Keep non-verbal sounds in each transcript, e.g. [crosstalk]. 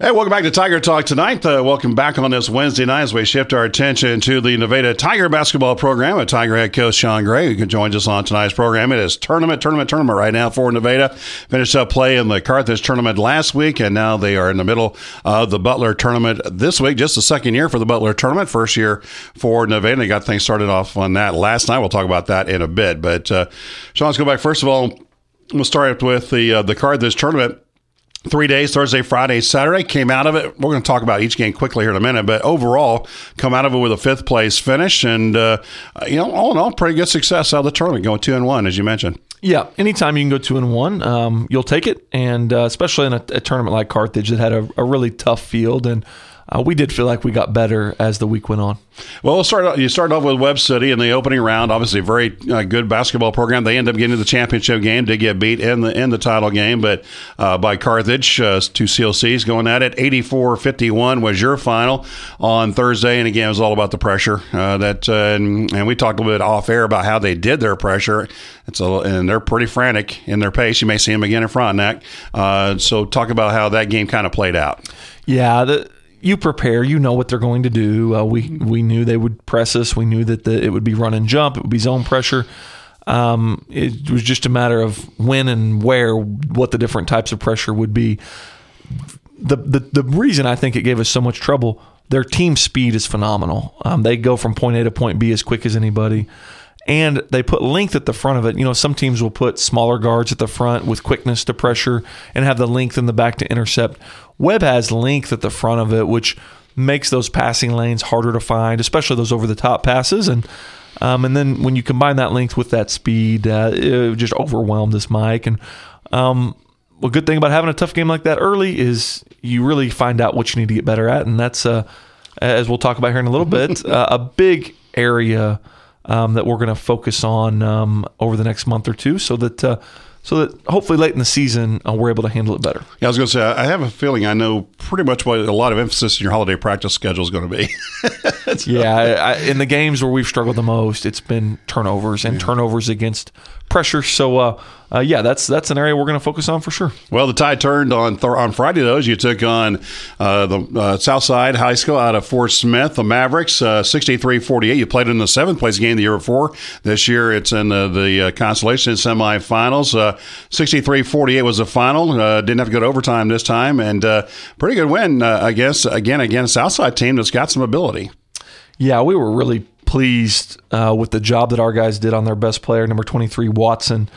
Hey, welcome back to Tiger Talk tonight. Uh, welcome back on this Wednesday night as we shift our attention to the Nevada Tiger basketball program with Tiger head coach Shaun Gray, who can join us on tonight's program. It is tournament, tournament, tournament right now for Nevada. Finished up play in the Carthage tournament last week, and now they are in the middle of the Butler tournament this week. Just the second year for the Butler tournament, first year for Nevada. They got things started off on that last night. We'll talk about that in a bit. But uh, Shaun, let's go back. First of all, we'll start with the uh, the Carthage tournament three days Thursday, Friday, Saturday. Came out of it. We're going to talk about each game quickly here in a minute, but overall, come out of it with a fifth place finish, and uh, you know, all in all, pretty good success out of the tournament, going two and one, as you mentioned. Yeah, anytime you can go two and one, um, you'll take it, and uh, especially in a, a, tournament like Carthage that had a, a really tough field and uh, we did feel like we got better as the week went on. Well, we'll start. You started off with Webb City in the opening round. Obviously, a very uh, good basketball program. They end up getting to the championship game. Did get beat in the in the title game, but uh, by Carthage, uh, two CLCs going at it. 84-51 was your final on Thursday, and again, it was all about the pressure. Uh, that uh, and, and, we talked a little bit off air about how they did their pressure. It's a, and they're pretty frantic in their pace. You may see them again in Frontenac. Uh, so, talk about how that game kind of played out. Yeah, the you prepare. You know what they're going to do. Uh, we we knew they would press us. We knew that the, it would be run and jump. It would be zone pressure. Um, it was just a matter of when and where, what the different types of pressure would be. The the, the reason I think it gave us so much trouble. Their team speed is phenomenal. Um, they go from point A to point B as quick as anybody and they put length at the front of it. You know, some teams will put smaller guards at the front with quickness to pressure and have the length in the back to intercept. Webb has length at the front of it, which makes those passing lanes harder to find, especially those over the top passes. And um, and then when you combine that length with that speed, uh, it just overwhelmed this Mike. And um, a good thing about having a tough game like that early is you really find out what you need to get better at, and that's uh, as we'll talk about here in a little bit, [laughs] uh, a big area um, that we're going to focus on um, over the next month or two, so that uh, so that hopefully late in the season uh, we're able to handle it better. Yeah, I was going to say I have a feeling I know pretty much what a lot of emphasis in your holiday practice schedule is going to be. [laughs] yeah, I, in the games where we've struggled the most, it's been turnovers and yeah. turnovers against pressure. So, uh, uh, yeah, that's that's an area we're going to focus on for sure. Well, the tide turned on th- on Friday. Those you took on uh, the uh, Southside High School out of Fort Smith, the Mavericks, 63-48. Uh, you played in the seventh place game the year before. This year, it's in the, the uh, consolation semifinals. 63-48 was the final. didn't have to go to overtime this time, and pretty good win I guess. again against Southside team that's got some ability. Yeah, we were really pleased uh, with the job that our guys did on their best player, number 23, Watson.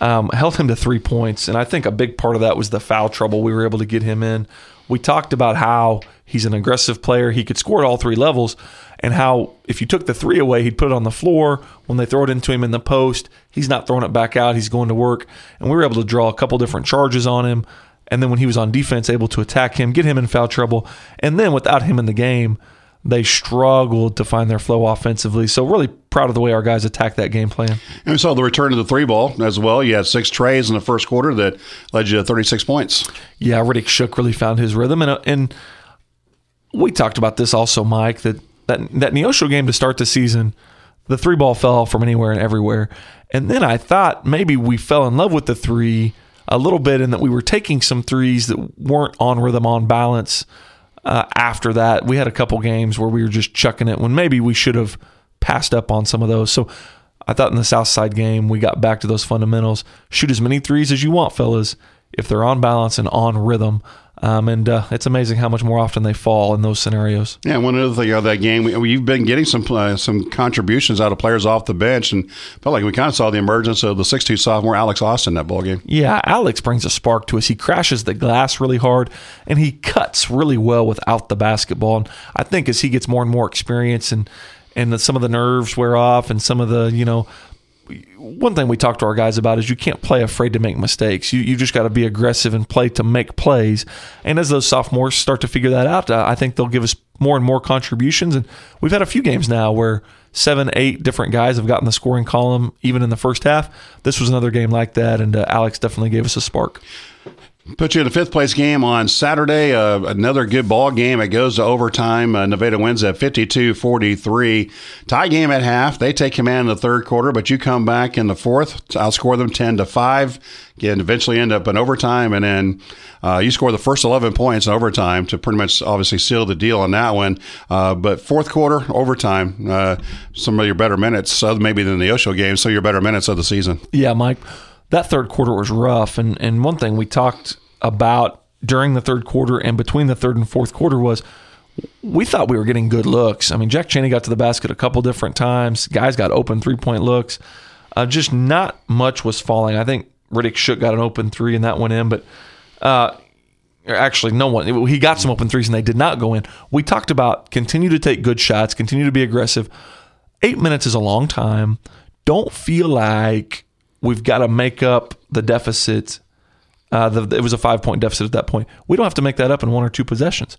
Um, held him to three points. And I think a big part of that was the foul trouble we were able to get him in. We talked about how he's an aggressive player. He could score at all three levels, and how if you took the three away, he'd put it on the floor. When they throw it into him in the post, he's not throwing it back out. He's going to work. And we were able to draw a couple different charges on him. And then when he was on defense, able to attack him, get him in foul trouble. And then without him in the game, they struggled to find their flow offensively. So really proud of the way our guys attacked that game plan. And we saw the return of the three ball as well. You had six trays in the first quarter that led you to 36 points. Yeah, Riddick Shook really found his rhythm. And, uh, and we talked about this also, Mike, that, that, that Neosho game to start the season, the three ball fell from anywhere and everywhere. And then I thought maybe we fell in love with the three a little bit and that we were taking some threes that weren't on rhythm, on balance – uh, after that. We had a couple games where we were just chucking it when maybe we should have passed up on some of those. So I thought in the Southside game, we got back to those fundamentals. Shoot as many threes as you want, fellas, if they're on balance and on rhythm. Um, and uh, it's amazing how much more often they fall in those scenarios. Yeah, one other thing of that game, we, have been getting some uh, some contributions out of players off the bench, and felt like we kind of saw the emergence of the six-two sophomore Alex Austin that ball game. Yeah, Alex brings a spark to us. He crashes the glass really hard, and he cuts really well without the basketball. And I think as he gets more and more experience and and some of the nerves wear off, and some of the you know one thing we talk to our guys about is you can't play afraid to make mistakes. You you just got to be aggressive and play to make plays. And as those sophomores start to figure that out, I think they'll give us more and more contributions. And we've had a few games now where seven, eight different guys have gotten the scoring column even in the first half. This was another game like that, and uh, Alex definitely gave us a spark. Put you in a fifth place game on Saturday. Uh, another good ball game. It goes to overtime. Uh, Nevada wins at 52 43. Tie game at half. They take command in the third quarter, but you come back in the fourth, outscore them 10 to 5. Again, eventually end up in overtime, and then uh, you score the first 11 points in overtime to pretty much obviously seal the deal on that one. Uh, but fourth quarter, overtime, uh, some of your better minutes, maybe than the Neosho game, so your better minutes of the season. Yeah, Mike that third quarter was rough. And and one thing we talked about during the third quarter and between the third and fourth quarter was we thought we were getting good looks. I mean, Jack Cheney got to the basket a couple different times. Guys got open three point looks. Uh, just not much was falling. I think Riddick Shook got an open three and that went in, but uh, actually no one. He got some open threes and they did not go in. We talked about continue to take good shots, continue to be aggressive. Eight minutes is a long time. Don't feel like we've got to make up the deficit. Uh, the, it was a five point deficit at that point. We don't have to make that up in one or two possessions.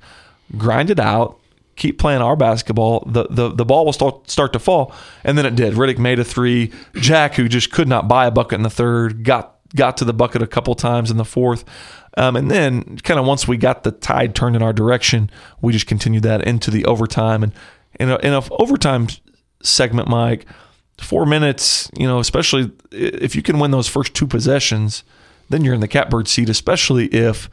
Grind it out. Keep playing our basketball. The the, the ball will start, start to fall, and then it did. Riddick made a three. Jack, who just could not buy a bucket in the third, got got to the bucket a couple times in the fourth. Um, and then, kind of once we got the tide turned in our direction, we just continued that into the overtime. And in a, in a overtime segment, Mike, four minutes, you know, especially if you can win those first two possessions, then you're in the catbird seat, especially if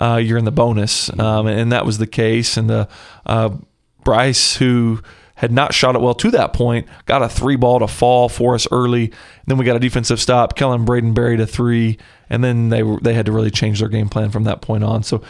uh, you're in the bonus. Um, and that was the case. And the uh, Bryce, who had not shot it well to that point, got a three ball to fall for us early. Then we got a defensive stop. Kellen Braden buried a three, and then they they had to really change their game plan from that point on. So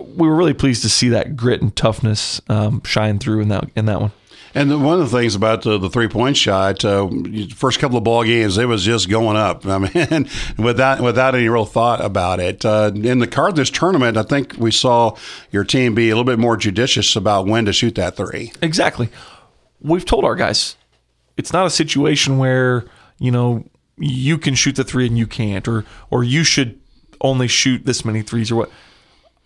we were really pleased to see that grit and toughness um, shine through in that in that one. And one of the things about the, the three point shot, uh, first couple of ball games, it was just going up. [laughs] I mean, without without any real thought about it. Uh, in the Carthage tournament, I think we saw your team be a little bit more judicious about when to shoot that three. Exactly. We've told our guys it's not a situation where you know you can shoot the three and you can't, or or you should only shoot this many threes or what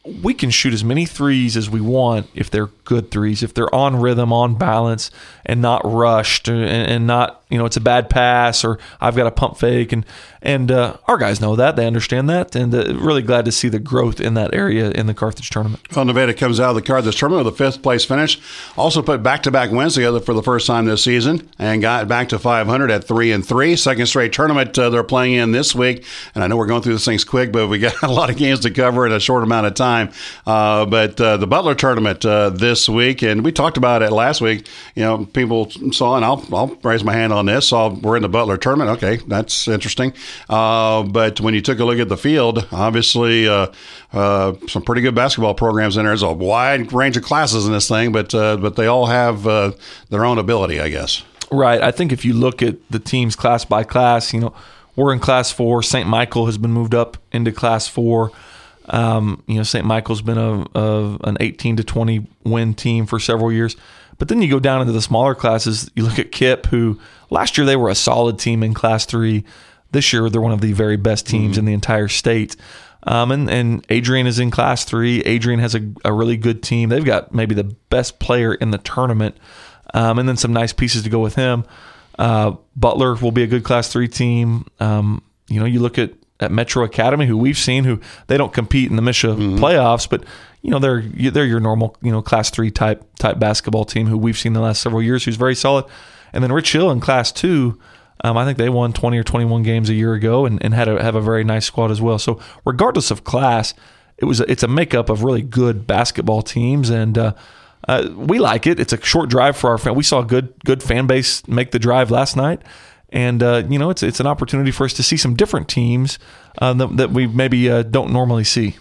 we can shoot as many threes as we want if they're good threes, if they're on rhythm, on balance, and not rushed, and, and not you know it's a bad pass or I've got a pump fake, and and uh, our guys know that they understand that, and uh, really glad to see the growth in that area in the Carthage tournament. Well, Nevada comes out of the Carthage tournament with a fifth place finish. Also put back to back wins together for the first time this season, and got back to 500 at three and three. Second straight tournament uh, they're playing in this week, and I know we're going through this things quick, but we got [laughs] a lot of games to cover in a short amount of time. Uh, but uh, the Butler tournament uh, this week, and we talked about it last week. You know, people saw, and I'll I'll raise my hand on this. Saw we're in the Butler tournament. Okay, that's interesting. Uh, but when you took a look at the field, obviously uh, some pretty good basketball programs in there. There's a wide range of classes in this thing, but but they all have their own ability, I guess. Right. I think if you look at the teams class by class, you know, we're in class four. St. Michael has been moved up into class four. Um, you know, St. Michael's been a, a, an 18 to 20 win team for several years. But then you go down into the smaller classes. You look at KIPP, who last year they were a solid team in Class Three. This year they're one of the very best teams mm-hmm. in the entire state. Um, and, and Adrian is in Class Three. Adrian has a, a really good team. They've got maybe the best player in the tournament, um, and then some nice pieces to go with him. Uh, Butler will be a good Class Three team. Um, you know, you look at at Metro Academy, who we've seen, who they don't compete in the MSHSAA mm-hmm. playoffs, but you know they're they're your normal you know Class Three type type basketball team who we've seen the last several years, who's very solid. And then Rich Hill in Class Two, um, I think they won twenty or twenty one games a year ago, and, and had a, have a very nice squad as well. So regardless of class, it was a, it's a makeup of really good basketball teams, and uh, uh, we like it. It's a short drive for our fan. We saw a good good fan base make the drive last night and uh, you know it's it's an opportunity for us to see some different teams uh, that, that, we maybe uh, don't normally see.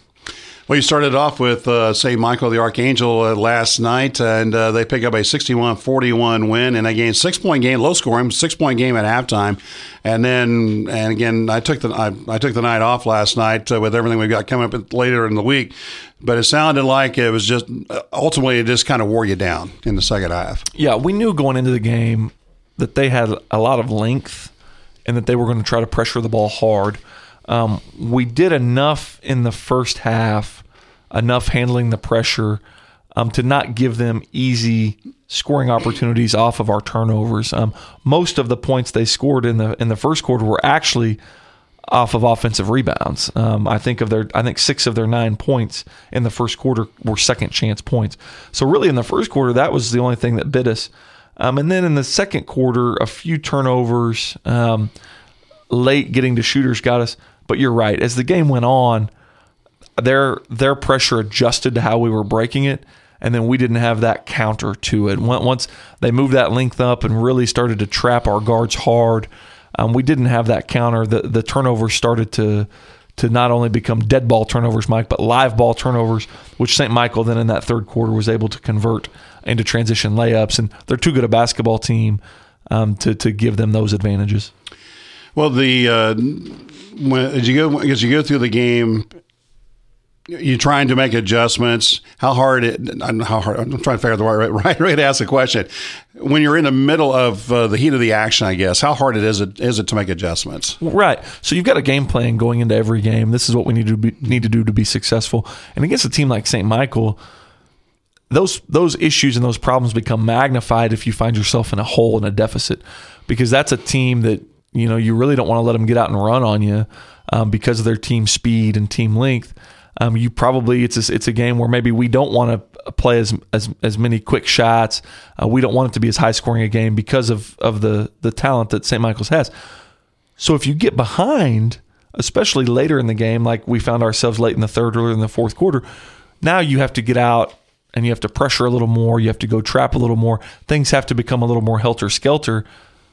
Well, you started off with uh, St. Michael the Archangel uh, last night, and uh, they pick up a 61 41 win and again, six point game, low scoring, six point game at halftime. And then, and again, I took the I, I took the night off last night with everything we've got coming up later in the week. But it sounded like it was just ultimately it just kind of wore you down in the second half. Yeah, we knew going into the game that they had a lot of length and that they were going to try to pressure the ball hard. Um, we did enough in the first half, enough handling the pressure um, to not give them easy scoring opportunities off of our turnovers. Um, most of the points they scored in the in the first quarter were actually off of offensive rebounds. Um, I think of their, I think six of their nine points in the first quarter were second chance points. So really, in the first quarter, that was the only thing that bit us. Um, and then in the second quarter, a few turnovers, um, late getting to shooters got us. But you're right. As the game went on, their their pressure adjusted to how we were breaking it, and then we didn't have that counter to it. Once they moved that length up and really started to trap our guards hard, um, we didn't have that counter. The the turnovers started to to not only become dead ball turnovers, Mike, but live ball turnovers, which St. Michael then in that third quarter was able to convert into transition layups. And they're too good a basketball team um, to to give them those advantages. Well, the uh, when as you go as you go through the game, you're trying to make adjustments. How hard it? How hard? I'm trying to figure out the right right way to ask the question. When you're in the middle of uh, the heat of the action, I guess how hard it is it is it to make adjustments? Right. So you've got a game plan going into every game. This is what we need to be, need to do to be successful. And against a team like St. Michael, those those issues and those problems become magnified if you find yourself in a hole in a deficit, because that's a team that you know you really don't want to let them get out and run on you um, because of their team speed and team length. Um, you probably it's a, it's a game where maybe we don't want to play as as, as many quick shots. Uh, we don't want it to be as high scoring a game because of of the the talent that St. Michael's has. So if you get behind, especially later in the game, like we found ourselves late in the third or in the fourth quarter, now you have to get out and you have to pressure a little more. You have to go trap a little more. Things have to become a little more helter skelter.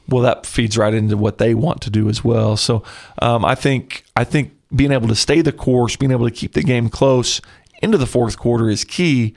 Well, that feeds right into what they want to do as well. So um, I think I think being able to stay the course, being able to keep the game close into the fourth quarter is key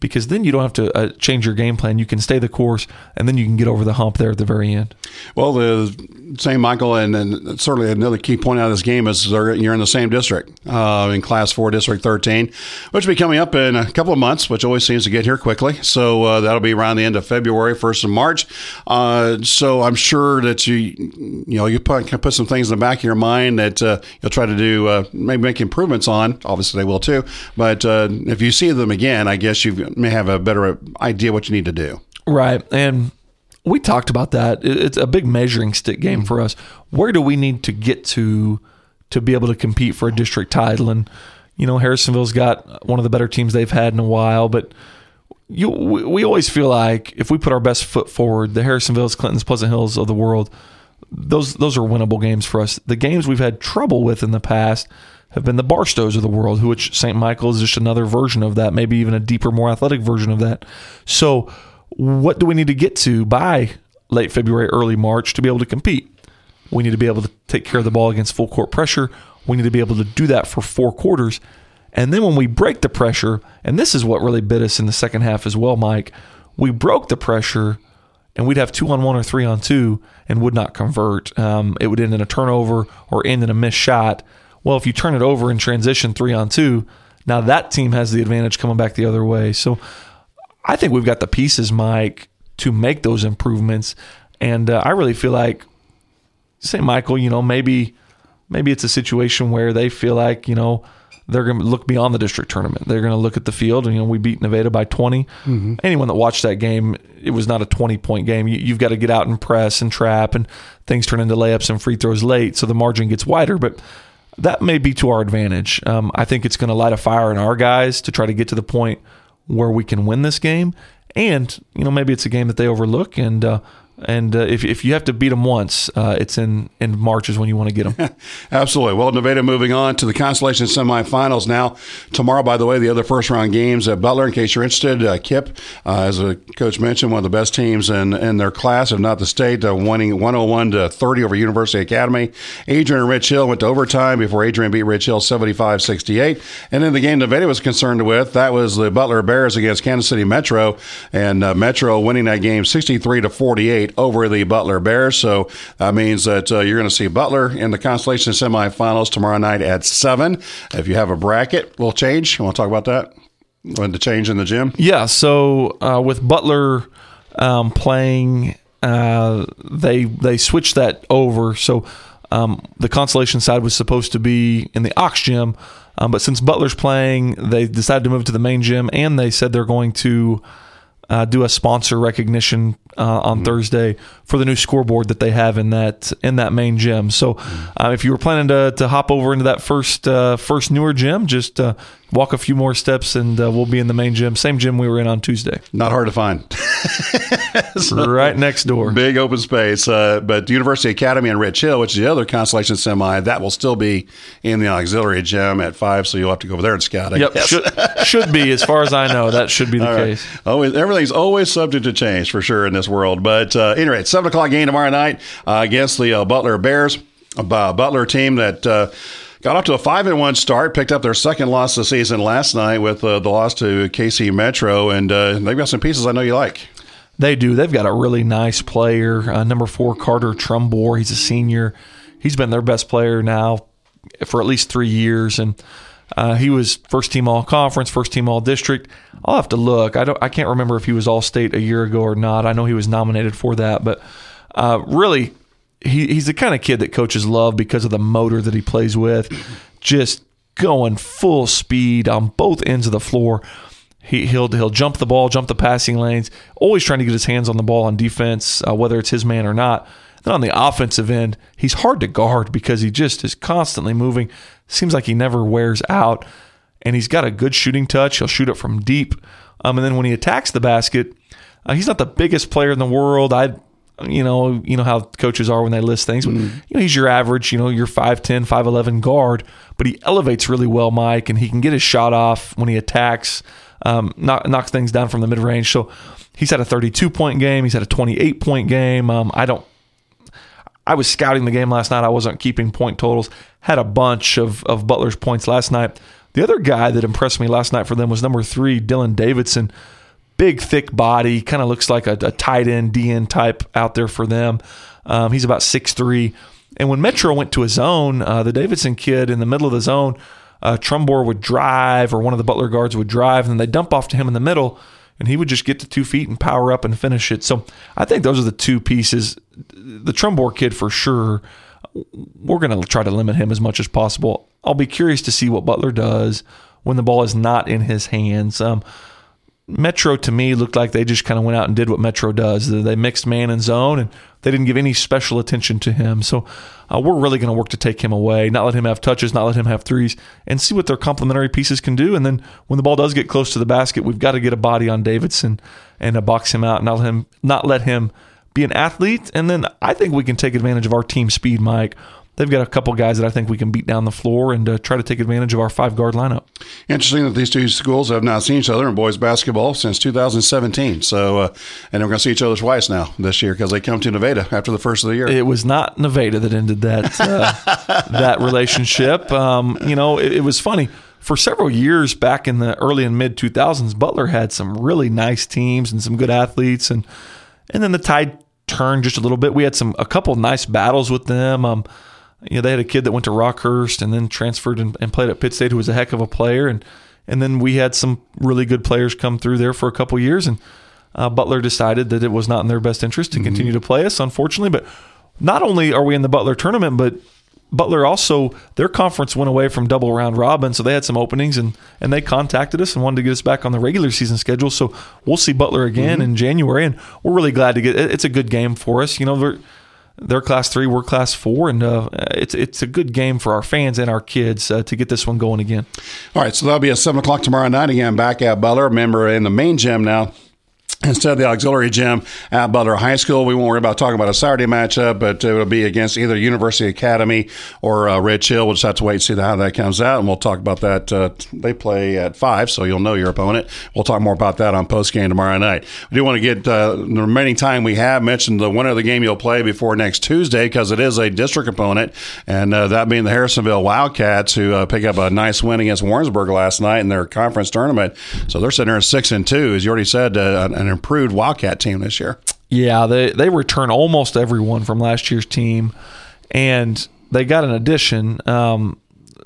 because then you don't have to uh, change your game plan. You can stay the course, and then you can get over the hump there at the very end. Well, the St. Michael, and, and certainly another key point out of this game is you're in the same district, uh, in Class 4, District 13, which will be coming up in a couple of months, which always seems to get here quickly. So uh, that'll be around the end of February, 1st of March. Uh, so I'm sure that you, you know, you put, put some things in the back of your mind that uh, you'll try to do, uh, maybe make improvements on. Obviously, they will too. But if you see them again, I guess you may have a better idea what you need to do. Right. And we talked about that. It's a big measuring stick game for us. Where do we need to get to to be able to compete for a district title? And you know, Harrisonville's got one of the better teams they've had in a while, but you we, we always feel like if we put our best foot forward, the Harrisonville's, Clintons, Pleasant Hills of the world, those those are winnable games for us. The games we've had trouble with in the past have been the Barstows of the world, which St. Michael is just another version of that, maybe even a deeper, more athletic version of that. So what do we need to get to by late February, early March to be able to compete? We need to be able to take care of the ball against full court pressure. We need to be able to do that for four quarters. And then when we break the pressure, and this is what really bit us in the second half as well, Mike, we broke the pressure and we'd have two on one or three on two and would not convert. Um, it would end in a turnover or end in a missed shot. Well, if you turn it over in transition three on two, now that team has the advantage coming back the other way. So I think we've got the pieces, Mike, to make those improvements. And uh, I really feel like St. Michael, you know, maybe maybe it's a situation where they feel like, you know, they're going to look beyond the district tournament. They're going to look at the field, and you know, we beat Nevada by 20. Mm-hmm. Anyone that watched that game, it was not a 20 point game. You, have got to get out and press and trap, and things turn into layups and free throws late, so the margin gets wider. But that may be to our advantage. Um, I think it's going to light a fire in our guys to try to get to the point where we can win this game. And you know maybe it's a game that they overlook, and uh, and uh, if, if you have to beat them once, uh, it's in, in March is when you want to get them. [laughs] Absolutely. Well, Nevada moving on to the consolation semifinals now. Tomorrow, by the way, the other first round games at Butler, in case you're interested, uh, KIPP, uh, as a coach mentioned, one of the best teams in, in their class, if not the state, uh, winning 101 to 30 over University Academy. Adrian and Rich Hill went to overtime before Adrian beat Rich Hill 75 68. And then the game Nevada was concerned with, that was the Butler Bears against Kansas City Metro, and uh, Metro winning that game 63 to 48 over the Butler Bears. So that means that uh, you're going to see Butler in the consolation semifinals tomorrow night at 7. If you have a bracket, we'll change. You want to talk about that? When to change in the gym? Yeah. So uh, with Butler um, playing, uh, they they switched that over. So um, the consolation side was supposed to be in the aux Gym, um, but since Butler's playing, they decided to move to the main gym, and they said they're going to uh, do a sponsor recognition uh, on mm-hmm. Thursday for the new scoreboard that they have in that in that main gym. So, mm-hmm. uh, if you were planning to, to hop over into that first uh, first newer gym, just uh, walk a few more steps and uh, we'll be in the main gym, same gym we were in on Tuesday. Not hard to find. [laughs] so, right next door. Big open space. Uh, but University Academy and Rich Hill, which is the other consolation semi, that will still be in the auxiliary gym at five. So you'll have to go over there and scout. I yep, should, should, be as far as I know. That should be the [laughs] All case. Right. Always, everything's always subject to change for sure in this world. But uh, anyway, seven o'clock game tomorrow night uh, against the uh, Butler Bears, a Butler team that uh, Got off to a five and one start. Picked up their second loss of the season last night with uh, the loss to KC Metro, and uh, they've got some pieces I know you like. They do. They've got a really nice player. Uh, number four, Carter Trumbore. He's a senior. He's been their best player now for at least three years, and uh, he was first team all conference, first team all district. I'll have to look. I don't. I can't remember if he was all state a year ago or not. I know he was nominated for that, but uh, really he, he's the kind of kid that coaches love because of the motor that he plays with. Just going full speed on both ends of the floor. He, he'll he'll jump the ball, jump the passing lanes, always trying to get his hands on the ball on defense, uh, whether it's his man or not. Then on the offensive end, he's hard to guard because he just is constantly moving. Seems like he never wears out, and he's got a good shooting touch. He'll shoot it from deep, um, and then when he attacks the basket, uh, he's not the biggest player in the world. I you know, you know how coaches are when they list things. Mm-hmm. You know, he's your average, you know, your 5'10, 5'11 guard, but he elevates really well, Mike, and he can get his shot off when he attacks, um, knock, knocks things down from the mid range. So he's had a 32 point game. He's had a 28 point game. Um, I don't, I was scouting the game last night. I wasn't keeping point totals. Had a bunch of, of Butler's points last night. The other guy that impressed me last night for them was number three, Dylan Davidson big, thick body, kind of looks like a, a, tight end, DN type out there for them. Um, he's about six three. And when Metro went to a zone, uh, the Davidson kid in the middle of the zone, uh, Trumbore would drive, or one of the Butler guards would drive, and then they dump off to him in the middle, and he would just get to two feet and power up and finish it. So I think those are the two pieces. The Trumbore kid for sure. We're going to try to limit him as much as possible. I'll be curious to see what Butler does when the ball is not in his hands. Um, Metro to me looked like they just kind of went out and did what Metro does. They mixed man and zone, and they didn't give any special attention to him. So uh, we're really going to work to take him away, not let him have touches, not let him have threes, and see what their complementary pieces can do. And then when the ball does get close to the basket, we've got to get a body on Davidson and uh, box him out, and not let him not let him be an athlete. And then I think we can take advantage of our team speed, Mike they've got a couple guys that I think we can beat down the floor and uh, try to take advantage of our five guard lineup. Interesting that these two schools have not seen each other in boys basketball since 2017. So, uh, and we're going to see each other twice now this year because they come to Nevada after the first of the year. It was not Nevada that ended that uh, [laughs] that relationship. Um, you know, it, it was funny for several years back in the early and mid 2000s, Butler had some really nice teams and some good athletes, and and then the tide turned just a little bit. We had some a couple nice battles with them. Um, you know, they had a kid that went to Rockhurst and then transferred and, and, played at Pitt State, who was a heck of a player, and and then we had some really good players come through there for a couple years, and uh, Butler decided that it was not in their best interest to mm-hmm. continue to play us, unfortunately. But not only are we in the Butler tournament, but Butler also their conference went away from double round robin, so they had some openings and and they contacted us and wanted to get us back on the regular season schedule. So we'll see Butler again mm-hmm. in January, and we're really glad to get. It's a good game for us. You know, they're class three, we're class four, and uh, it's it's a good game for our fans and our kids uh, to get this one going again. All right, so that'll be at seven o'clock tomorrow night again back at Butler. Remember in the main gym now instead of the auxiliary gym at Butler High School. We won't worry about talking about a Saturday matchup, but it'll be against either University Academy or uh, Rich Hill. We'll just have to wait and see how that comes out, and we'll talk about that. Uh, they play at five, so you'll know your opponent. We'll talk more about that on post game tomorrow night. We do want to get uh, the remaining time we have mentioned the winner of the game you'll play before next Tuesday because it is a district opponent, and uh, that being the Harrisonville Wildcats, who uh, pick up a nice win against Warrensburg last night in their conference tournament. So they're sitting there at six and two, as you already said, uh, an improved Wildcat team this year. Yeah, they they return almost everyone from last year's team, and they got an addition. Um,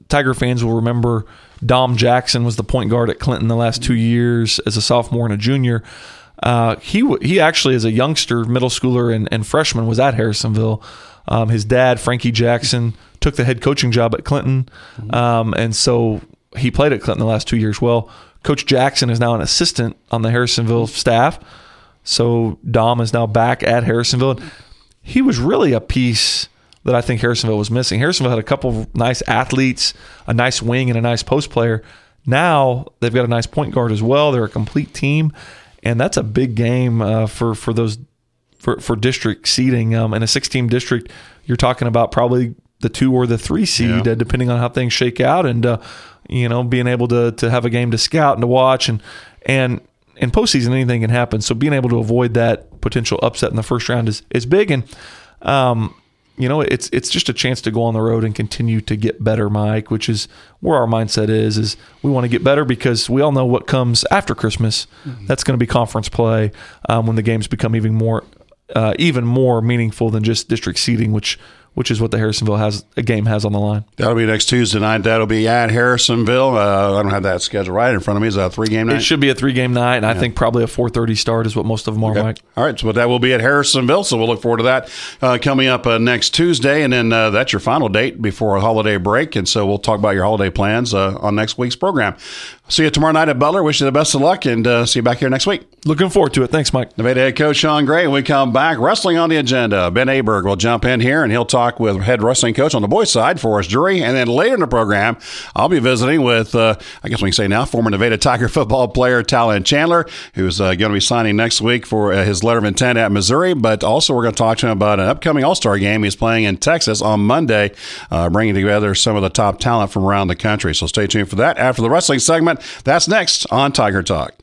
Tiger fans will remember Dom Jackson was the point guard at Clinton the last two years as a sophomore and a junior. Uh, he he actually, as a youngster, middle schooler and, and freshman, was at Harrisonville. Um, his dad, Frankie Jackson, took the head coaching job at Clinton, um, and so he played at Clinton the last two years. Well, Coach Jackson is now an assistant on the Harrisonville staff. So Dom is now back at Harrisonville. He was really a piece that I think Harrisonville was missing. Harrisonville had a couple nice athletes, a nice wing, and a nice post player. Now they've got a nice point guard as well. They're a complete team, and that's a big game uh, for for those for, for district seeding. Um, in a six team district, you're talking about probably the two or the three seed, Yeah. uh, depending on how things shake out, and uh, you know being able to to have a game to scout and to watch, and and in postseason anything can happen. So being able to avoid that potential upset in the first round is is big, and um, you know it's it's just a chance to go on the road and continue to get better, Mike. Which is where our mindset is is we want to get better because we all know what comes after Christmas. That's going to be conference play um, when the games become even more uh, even more meaningful than just district seeding, which which is what the Harrisonville has a game has on the line. That'll be next Tuesday night. That'll be at Harrisonville. Uh, I don't have that schedule right in front of me. Is that a three game night? It should be a three game night, and I think probably a four thirty start is what most of them are, Okay. Mike. All right, so but that will be at Harrisonville. So we'll look forward to that uh, coming up uh, next Tuesday, and then uh, that's your final date before a holiday break. And so we'll talk about your holiday plans uh, on next week's program. See you tomorrow night at Butler. Wish you the best of luck, and uh, see you back here next week. Looking forward to it. Thanks, Mike. Nevada head coach Shaun Gray. When we come back, wrestling on the agenda. Ben Aberg will jump in here and he'll talk with head wrestling coach on the boys' side, Forrest Drury. And then later in the program, I'll be visiting with, uh, I guess we can say now, former Nevada Tiger [laughs] football player Talon Chandler, who's uh, going to be signing next week for uh, his letter of intent at Missouri. But also, we're going to talk to him about an upcoming All Star game he's playing in Texas on Monday, uh, bringing together some of the top talent from around the country. So stay tuned for that. After the wrestling segment, that's next on Tiger Talk.